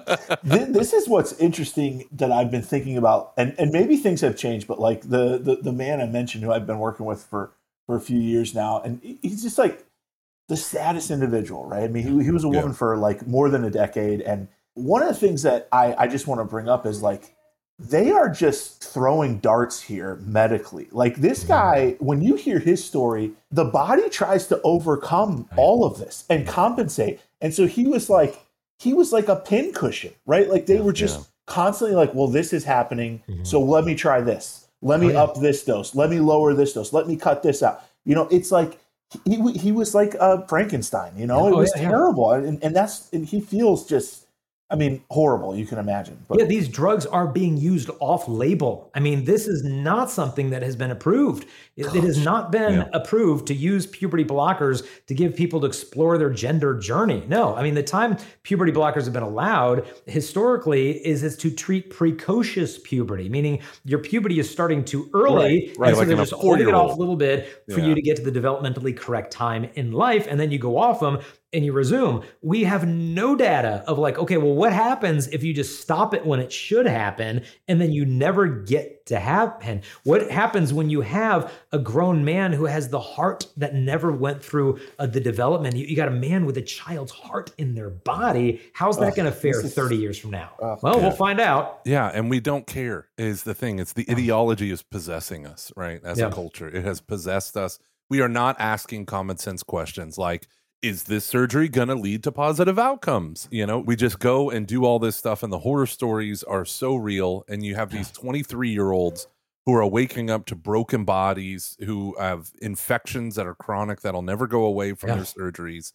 th- this is what's interesting that I've been thinking about, and, and maybe things have changed, but like the, the the man I mentioned who I've been working with for for a few years now, and he's just like the saddest individual, right? I mean, he, he was a Yeah. woman for like more than a decade, and one of the things that I, I just want to bring up is like they are just throwing darts here medically. Like this guy, when you hear his story, the body tries to overcome all of this and compensate. And so he was like, he was like a pincushion, right? Like they were just Yeah. constantly like, well, this is happening. Mhm. So let me try this. Let me Oh, yeah. up this dose. Let me lower this dose. Let me cut this out. You know, it's like he, he was like a Frankenstein, you know, oh, it Oh, was yeah, yeah. terrible. And, and that's, and he feels just, I mean, horrible. You can imagine. But Yeah, these drugs are being used off label. I mean, this is not something that has been approved. It, it has not been Yeah. approved to use puberty blockers to give people to explore their gender journey. No, I mean, the time puberty blockers have been allowed historically is it's to treat precocious puberty, meaning your puberty is starting too early. Right, right, and so like they're just holding it off a little bit for Yeah. you to get to the developmentally correct time in life. And then you go off them and you resume, we have no data of like, okay, well, what happens if you just stop it when it should happen and then you never get to happen? What happens when you have a grown man who has the heart that never went through uh, the development? You, you, got a man with a child's heart in their body. How's that going to fare 30 years from now? well, yeah. we'll find out. Yeah, and we don't care is the thing. It's the ideology is possessing us, right? As yeah. a culture, it has possessed us. We are not asking common sense questions like, is this surgery going to lead to positive outcomes? You know, we just go and do all this stuff, and the horror stories are so real. And you have these 23 year olds who are waking up to broken bodies, who have infections that are chronic that'll never go away from yeah. their surgeries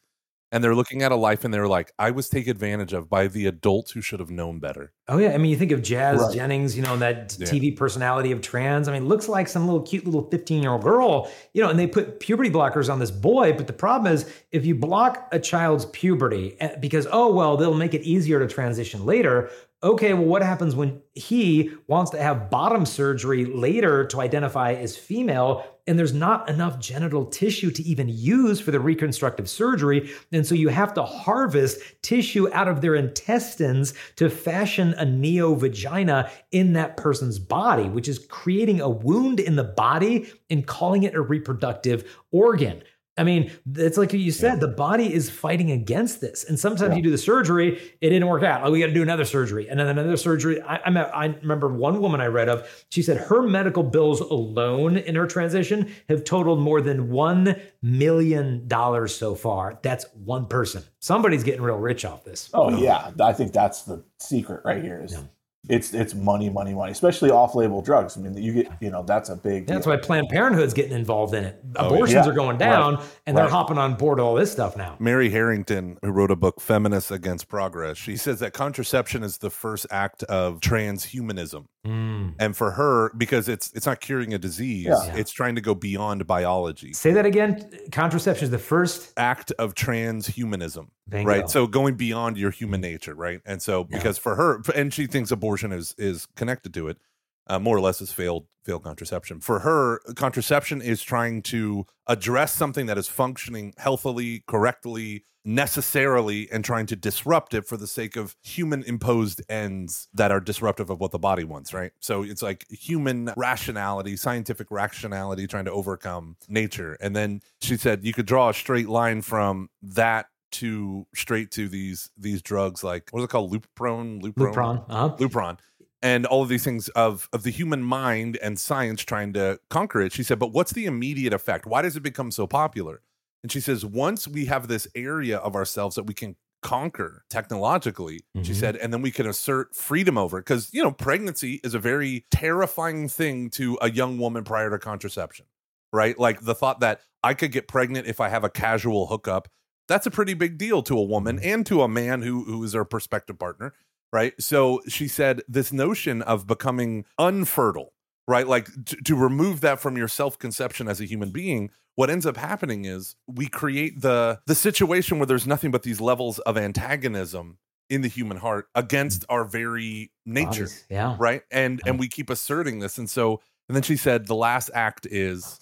and they're looking at a life and they're like, I was taken advantage of by the adults who should have known better. Oh yeah, I mean, you think of Jazz right. Jennings, you know, that yeah. TV personality of trans. I mean, looks like some little cute little fifteen year old girl, you know, and they put puberty blockers on this boy. But the problem is, if you block a child's puberty eh, because oh well, they'll make it easier to transition later okay, well, what happens when he wants to have bottom surgery later to identify as female, and there's not enough genital tissue to even use for the reconstructive surgery? And so you have to harvest tissue out of their intestines to fashion a neo vagina in that person's body, which is creating a wound in the body and calling it a reproductive organ. I mean, it's like you said, yeah. the body is fighting against this. And sometimes yeah. you do the surgery, it didn't work out. Like we got to do another surgery. And then another surgery. I, I, I remember one woman I read of, she said her medical bills alone in her transition have totaled more than $1 million so far. That's one person. Somebody's getting real rich off this. Oh, yeah. I think that's the secret right here is yeah it's it's money, money, money, especially off-label drugs. I mean, you get you know that's a big. That's deal. why Planned Parenthood's getting involved in it. Oh, Abortions yeah. are going down, right. and they're right. hopping on board all this stuff now. Mary Harrington, who wrote a book, "Feminists Against Progress," she says that contraception is the first act of transhumanism, mm. and for her, because it's it's not curing a disease, yeah. it's trying to go beyond biology. Say that again. Contraception is the first act of transhumanism. Bingo. Right. So going beyond your human nature, right? And so because yeah. for her and she thinks abortion is is connected to it, uh, more or less is failed failed contraception. For her, contraception is trying to address something that is functioning healthily, correctly, necessarily, and trying to disrupt it for the sake of human imposed ends that are disruptive of what the body wants, right? So it's like human rationality, scientific rationality trying to overcome nature. And then she said you could draw a straight line from that to straight to these these drugs like what is it called lupron lupron lupron, uh-huh. lupron and all of these things of of the human mind and science trying to conquer it she said but what's the immediate effect? Why does it become so popular? And she says once we have this area of ourselves that we can conquer technologically mm-hmm. she said and then we can assert freedom over it. Because you know pregnancy is a very terrifying thing to a young woman prior to contraception right? Like the thought that i could get pregnant if i have a casual hookup that's a pretty big deal to a woman mm-hmm. and to a man who who is her prospective partner right so she said this notion of becoming unfertile right like to, to remove that from your self-conception as a human being what ends up happening is we create the the situation where there's nothing but these levels of antagonism in the human heart against our very nature Bodies. yeah right and yeah. and we keep asserting this and so and then she said the last act is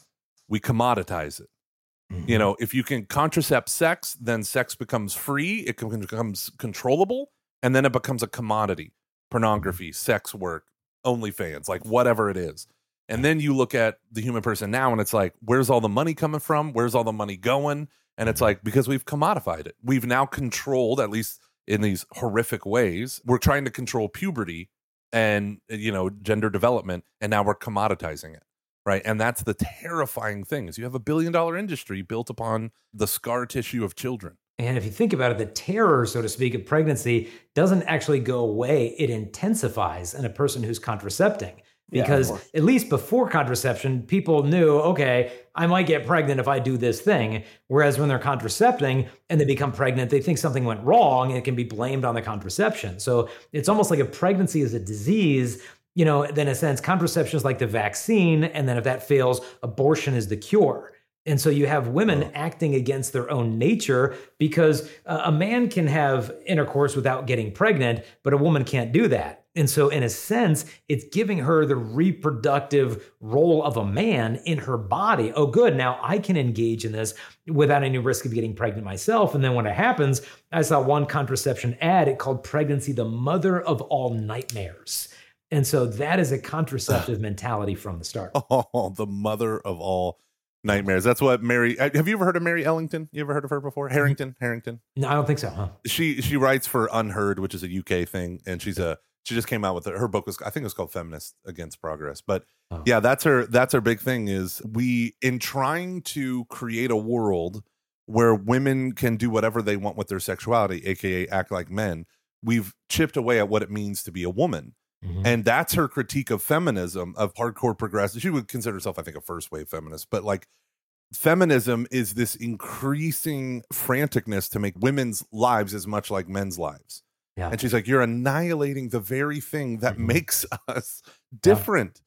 we commoditize it Mm-hmm. You know, if you can contracept sex, then sex becomes free, it becomes controllable, and then it becomes a commodity. Pornography, sex work, OnlyFans, like whatever it is. And then you look at the human person now and it's like, where's all the money coming from? Where's all the money going? And it's mm-hmm. like, because we've commodified it. We've now controlled, at least in these horrific ways, we're trying to control puberty and, you know, gender development, and now we're commoditizing it right and that's the terrifying thing is you have a billion dollar industry built upon the scar tissue of children and if you think about it the terror so to speak of pregnancy doesn't actually go away. It intensifies in a person who's contracepting. Because yeah, at least before contraception people knew okay i might get pregnant if i do this thing. Whereas when they're contracepting and they become pregnant they think something went wrong and it can be blamed on the contraception. So it's almost like a pregnancy is a disease you know, then in a sense, contraception is like the vaccine. And then if that fails, abortion is the cure. And so you have women acting against their own nature because uh, a man can have intercourse without getting pregnant, but a woman can't do that. And so, in a sense, it's giving her the reproductive role of a man in her body. Oh, good. Now I can engage in this without any risk of getting pregnant myself. And then when it happens, I saw one contraception ad. It called pregnancy the mother of all nightmares. And so that is a contraceptive mentality from the start. Oh, the mother of all nightmares. That's what Mary. uh, Have you ever heard of Mary Ellington? You ever heard of her before? Harrington. Harrington. No, I don't think so, huh? She she writes for UnHerd, which is a UK thing, and she's a she just came out with her, her book was I think it was called Feminist Against Progress. But Oh. yeah, that's her that's her big thing is we in trying to create a world where women can do whatever they want with their sexuality, aka act like men. We've chipped away at what it means to be a woman. Mhm. And that's her critique of feminism, of hardcore progressive. She would consider herself, I think, a first wave feminist, but like feminism is this increasing franticness to make women's lives as much like men's lives. Yeah. And she's like, You're annihilating the very thing that Mhm. makes us different.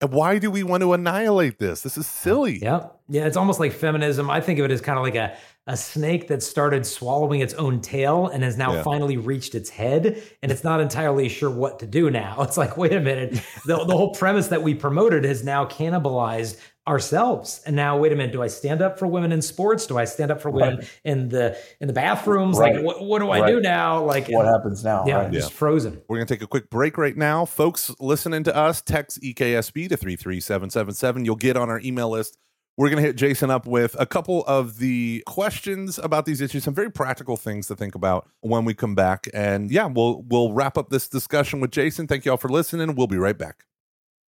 And why do we want to annihilate this? This is silly. Yeah. Yeah. It's almost like feminism. I think of it as kind of like a, a snake that started swallowing its own tail and has now Yeah. finally reached its head. And it's not entirely sure what to do now. It's like, wait a minute. The, the whole premise that we promoted has now cannibalized ourselves. And now, wait a minute. Do I stand up for women in sports? Do I stand up for women in the in the bathrooms? Like, what, what do I do now? Like, What happens now? yeah, right? just frozen. We're going to take a quick break right now. Folks listening to us, text EKSB to 33777. You'll get on our email list. We're going to hit Jason up with a couple of the questions about these issues, some very practical things to think about when we come back. And yeah, we'll we'll wrap up this discussion with Jason. Thank you all for listening. We'll be right back.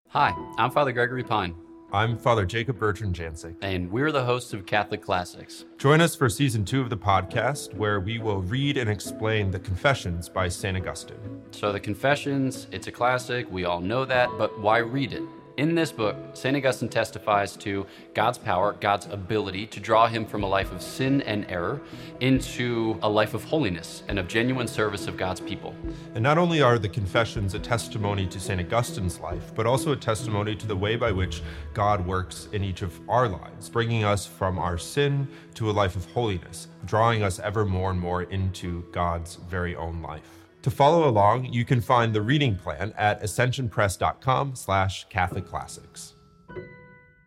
Hi, I'm Father Gregory Pine, I'm Father Jacob Bertrand Janczyk. and we're the hosts of Catholic Classics. Join us for season two of the podcast, where we will read and explain the Confessions by St. Augustine. So, the Confessions, it's a classic, we all know that, but why read it? In this book, St. Augustine testifies to God's power, God's ability to draw him from a life of sin and error into a life of holiness and of genuine service of God's people. And not only are the Confessions a testimony to St. Augustine's life, but also a testimony to the way by which God works in each of our lives, bringing us from our sin to a life of holiness, drawing us ever more and more into God's very own life. To follow along, you can find the reading plan at ascensionpress.com slash Catholic Classics.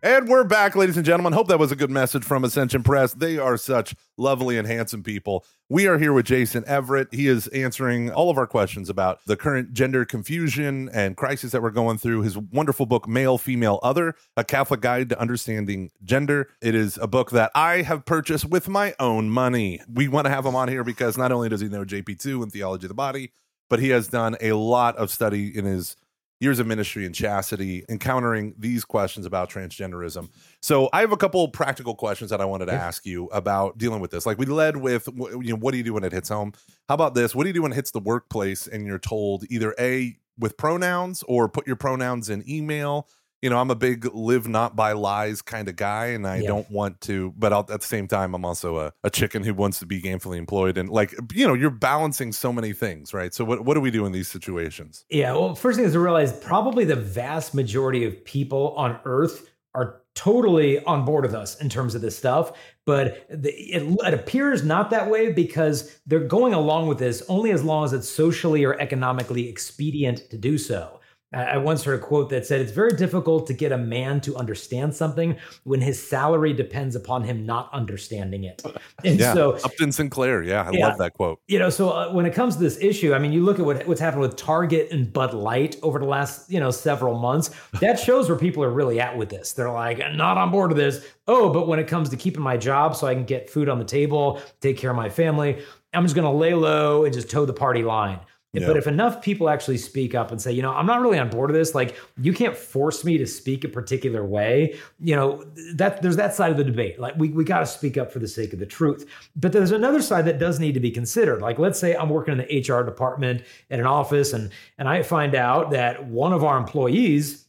And we're back, ladies and gentlemen. Hope that was a good message from Ascension Press. They are such lovely and handsome people. We are here with Jason Evert. He is answering all of our questions about the current gender confusion and crisis that we're going through. His wonderful book, Male, Female, Other, A Catholic Guide to Understanding Gender. It is a book that I have purchased with my own money. We want to have him on here because not only does he know JP2 and theology of the body, but he has done a lot of study in his years of ministry and chastity, encountering these questions about transgenderism. So I have a couple practical questions that I wanted to ask you about dealing with this. Like we led with, you know, what do you do when it hits home? How about this? What do you do when it hits the workplace and you're told either a with pronouns or put your pronouns in email? You know, I'm a big live not by lies kind of guy, and I Yeah. don't want to. But I'll, at the same time, I'm also a, a chicken who wants to be gainfully employed, and like you know, you're balancing so many things, right? So what what do we do in these situations? Yeah. Well, first thing is to realize probably the vast majority of people on Earth are totally on board with us in terms of this stuff. But the, it, it appears not that way because they're going along with this only as long as it's socially or economically expedient to do so. I once heard a quote that said, It's very difficult to get a man to understand something when his salary depends upon him not understanding it. And Yeah, so Upton Sinclair. Yeah, I Yeah. love that quote. you know, so uh, when it comes to this issue, I mean, you look at what, what's happened with Target and Bud Light over the last, you know, several months. That shows where people are really at with this. They're like, not on board with this. Oh, but when it comes to keeping my job so I can get food on the table, take care of my family, I'm just going to lay low and just toe the party line. Yeah. But if enough people actually speak up and say, you know, I'm not really on board with this, like you can't force me to speak a particular way, you know, that there's that side of the debate. Like we, we got to speak up for the sake of the truth. But there's another side that does need to be considered. Like let's say I'm working in the HR department at an office and and I find out that one of our employees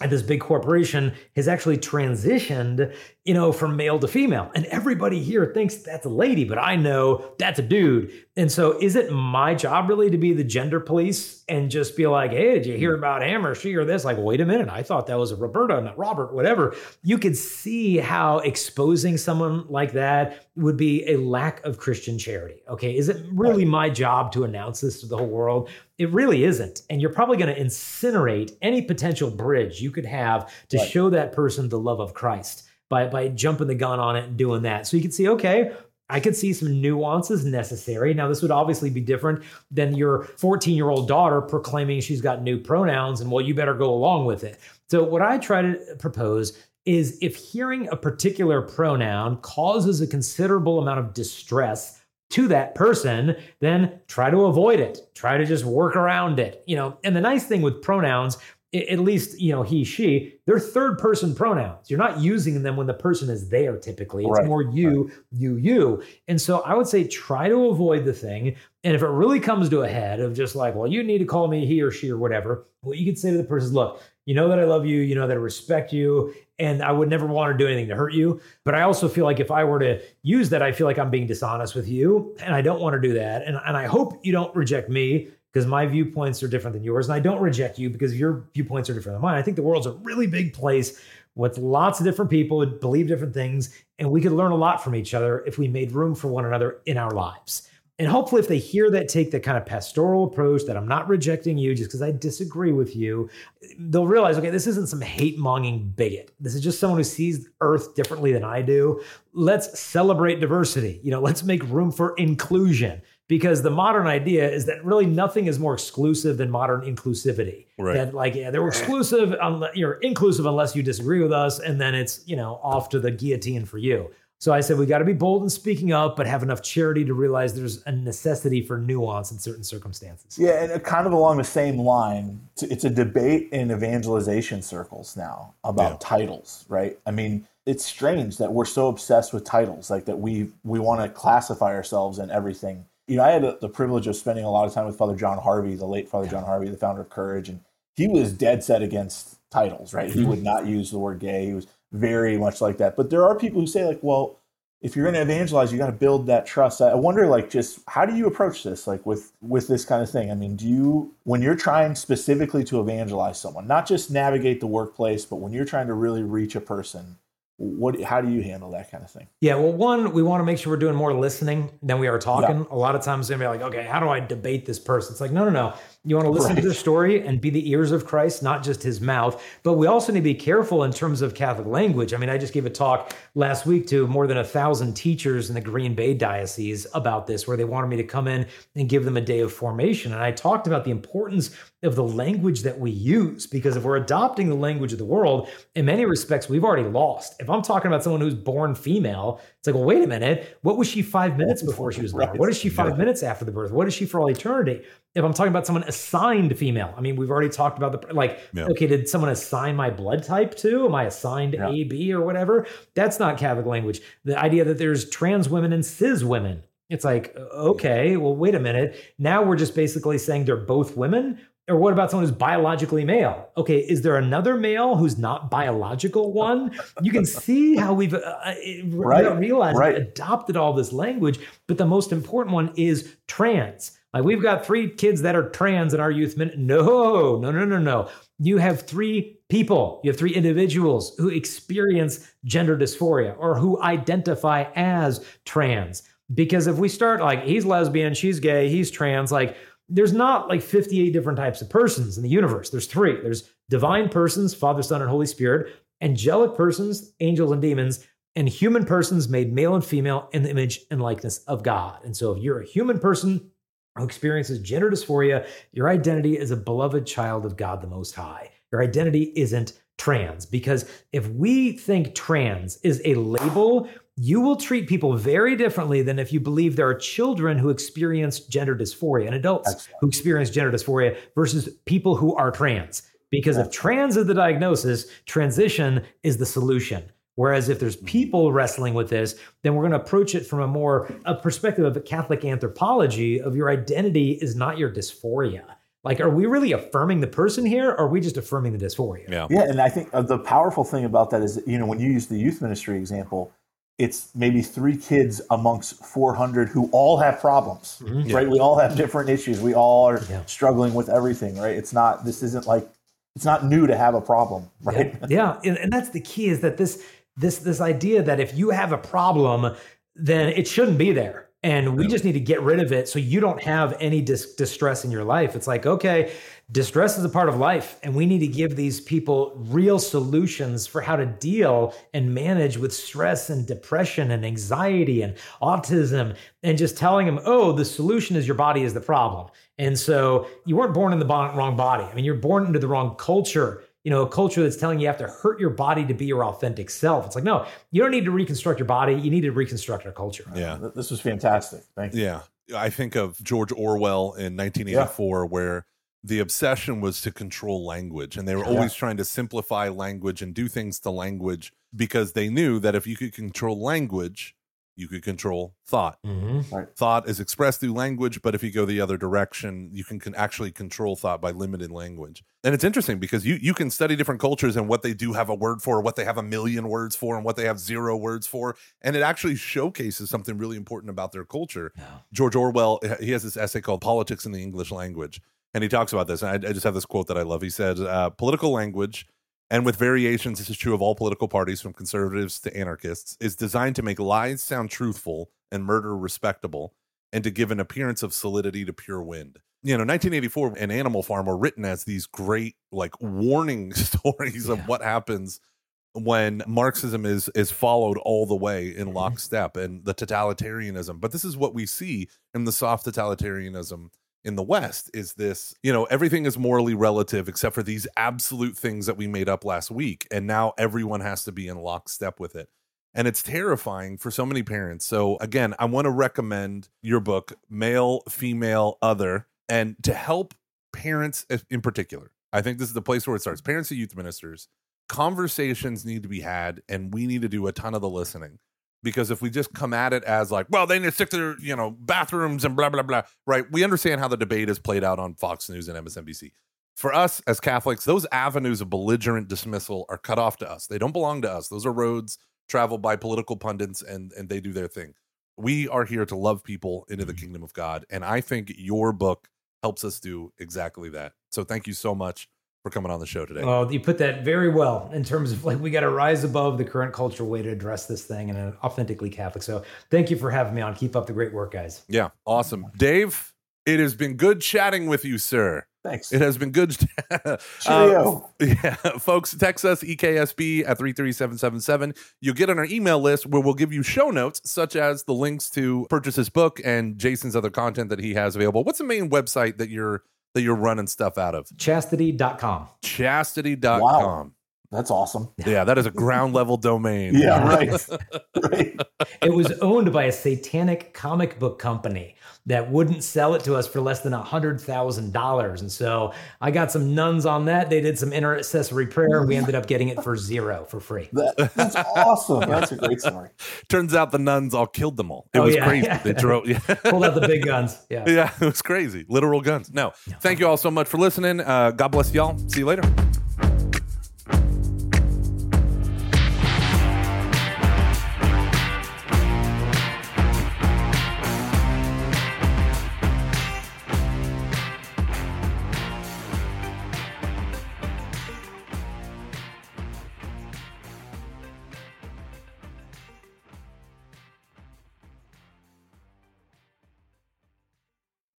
at this big corporation has actually transitioned, you know, from male to female. And everybody here thinks that's a lady, but I know that's a dude. And so is it my job really to be the gender police and just be like, hey, did you hear about him or she or this? Like, wait a minute, I thought that was a Roberta, not Robert, whatever. You could see how exposing someone like that would be a lack of Christian charity. Okay. Is it really my job to announce this to the whole world? It really isn't. And you're probably going to incinerate any potential bridge you could have to Right. show that person the love of Christ by, by jumping the gun on it and doing that. So you can see, okay, I could see some nuances necessary. Now, this would obviously be different than your 14 year old daughter proclaiming she's got new pronouns and, well, you better go along with it. So, what I try to propose is if hearing a particular pronoun causes a considerable amount of distress to that person, then try to avoid it. Try to just work around it. You know, and the nice thing with pronouns, at least, you know, he, she, they're third person pronouns. You're not using them when the person is there typically. It's Right, more you, you, you. And so I would say try to avoid the thing. And if it really comes to a head of just like, well, you need to call me he or she or whatever, what you could say to the person is, look, you know that I love you, you know that I respect you, and I would never want to do anything to hurt you. But I also feel like if I were to use that, I feel like I'm being dishonest with you, and I don't want to do that. And, and I hope you don't reject me because my viewpoints are different than yours, and I don't reject you because your viewpoints are different than mine. I think the world's a really big place with lots of different people who believe different things, and we could learn a lot from each other if we made room for one another in our lives. And hopefully, if they hear that, take that kind of pastoral approach that I'm not rejecting you just because I disagree with you, they'll realize, okay, this isn't some hate monging bigot. This is just someone who sees Earth differently than I do. Let's celebrate diversity. You know, let's make room for inclusion because the modern idea is that really nothing is more exclusive than modern inclusivity. Right. That like, yeah, they're exclusive, unless, you're inclusive unless you disagree with us, and then it's you know off to the guillotine for you. So I said we got to be bold in speaking up, but have enough charity to realize there's a necessity for nuance in certain circumstances. Yeah, and uh, kind of along the same line, it's- it's a debate in evangelization circles now about Yeah. titles, right? I mean, it's strange that we're so obsessed with titles, like that we we want to classify ourselves in everything. You know, I had the privilege of spending a lot of time with Father John Harvey, the late Father John Harvey, the founder of Courage, and he was dead set against titles, right? He mm-hmm. would not use the word gay. He was very much like that. But there are people who say, like, well, if you're going to evangelize, you got to build that trust. I wonder, like, just how do you approach this, like, with with this kind of thing? I mean, do you when you're trying specifically to evangelize someone, not just navigate the workplace, but when you're trying to really reach a person, what how do you handle that kind of thing? Yeah, well, one, we want to make sure we're doing more listening than we are talking. A lot of times they're gonna be like, okay, how do I debate this person? It's like, no, no, no. You want to listen to the story and be the ears of Christ, not just his mouth. But we also need to be careful in terms of Catholic language. I mean, I just gave a talk last week to more than a thousand teachers in the Green Bay Diocese about this, where they wanted me to come in and give them a day of formation. And I talked about the importance of the language that we use, because if we're adopting the language of the world, in many respects, we've already lost. If I'm talking about someone who's born female, it's like, well, wait a minute. What was she five minutes before she was born? Right. What is she five minutes after the birth? What is she for all eternity? If I'm talking about someone assigned female, I mean, we've already talked about the like, Yeah. okay, did someone assign my blood type to? Am I assigned Yeah. A, B, or whatever? That's not Catholic language. The idea that there's trans women and cis women. It's like, okay, well, wait a minute. Now we're just basically saying they're both women. Or what about someone who's biologically male? Okay, is there another male who's not biological one? You can see how we've, uh, uh, Right, realizing, right. adopted all this language. But the most important one is trans. Like we've got three kids that are trans in our youth minute. No, no, no, no, no. You have three people, you have three individuals who experience gender dysphoria or who identify as trans. Because if we start like he's lesbian, she's gay, he's trans, like there's not like 58 different types of persons in the universe. There's three. There's divine persons, Father, Son, and Holy Spirit, angelic persons, angels and demons, and human persons made male and female in the image and likeness of God. And so if you're a human person who experiences gender dysphoria, your identity is a beloved child of God the Most High. Your identity isn't trans because if we think trans is a label, you will treat people very differently than if you believe there are children who experience gender dysphoria and adults Excellent. who experience gender dysphoria versus people who are trans. Because if trans is the diagnosis, transition is the solution. Whereas if there's people wrestling with this, then we're going to approach it from a more a perspective of a Catholic anthropology of your identity is not your dysphoria. Like, are we really affirming the person here, or are we just affirming the dysphoria? Yeah. Yeah, and I think uh, the powerful thing about that is, you know, when you use the youth ministry example, it's maybe three kids amongst 400 who all have problems, mm-hmm. right? We all have different issues. We all are Yeah. struggling with everything, right? It's not, this isn't like, it's not new to have a problem, right? yeah and, and that's the key is that this this this idea that if you have a problem then it shouldn't be there and we just need to get rid of it so you don't have any dis- distress in your life. It's like okay distress is a part of life and we need to give these people real solutions for how to deal and manage with stress and depression and anxiety and autism and just telling them oh the solution is your body is the problem. And so you weren't born in the wrong body. I mean you're born into the wrong culture you know, a culture that's telling you you have to hurt your body to be your authentic self. It's like, no, you don't need to reconstruct your body. You need to reconstruct our culture. Yeah. This was fantastic. Thank you. Yeah. I think of George Orwell in 1984, where the obsession was to control language. And they were always trying to simplify language and do things to language because they knew that if you could control language, you could control thought. Mm-hmm. Thought is expressed through language, but if you go the other direction, you can, can actually control thought by limited language. And it's interesting because you you can study different cultures and what they do have a word for, what they have a million words for, and what they have zero words for, and it actually showcases something really important about their culture. George Orwell, he has this essay called "Politics in the English Language," and he talks about this. And I, I just have this quote that I love. He said, uh, "Political language." And with variations, this is true of all political parties, from conservatives to anarchists, is designed to make lies sound truthful and murder respectable, and to give an appearance of solidity to pure wind. You know, 1984 and Animal Farm were written as these great, like, warning stories of Yeah. what happens when Marxism is is followed all the way in Mhm. lockstep and the totalitarianism. But this is what we see in the soft totalitarianism in the West is this, you know, everything is morally relative except for these absolute things that we made up last week. And now everyone has to be in lockstep with it. And it's terrifying for so many parents. So, again, I want to recommend your book, Male, Female, Other, and to help parents in particular. I think this is the place where it starts. Parents and youth ministers, conversations need to be had, and we need to do a ton of the listening because if we just come at it as like, well, they need to stick to their, you know, bathrooms and blah blah blah, right? We understand how the debate is played out on Fox News and MSNBC. For us as Catholics, those avenues of belligerent dismissal are cut off to us. They don't belong to us. Those are roads traveled by political pundits and and they do their thing. We are here to love people into the mm-hmm. kingdom of God, and I think your book helps us do exactly that. So thank you so much for coming on the show today. Well, you put that very well in terms of like we got to rise above the current cultural way to address this thing in an authentically Catholic. So thank you for having me on. Keep up the great work, guys. Yeah, awesome. Dave, it has been good chatting with you, sir. Thanks. It has been good. Uh, Cheerio. yeah, folks, text us EKSB at 33777. You'll get on our email list where we'll give you show notes, such as the links to purchase his book and Jason's other content that he has available. What's the main website that you're that you're running stuff out of? Chastity.com. Chastity.com. Wow. That's awesome. Yeah, that is a ground level domain. Yeah, right. right. It was owned by a satanic comic book company that wouldn't sell it to us for less than a hundred thousand dollars. And so I got some nuns on that. They did some intercessory prayer. We ended up getting it for zero for free. That, that's awesome. That's a great story. Turns out the nuns all killed them all. It Oh, was yeah, crazy. yeah. They drove. Yeah. Pulled out the big guns. Yeah. Yeah, it was crazy. Literal guns. No. Thank you all so much for listening. Uh, God bless y'all. See you later.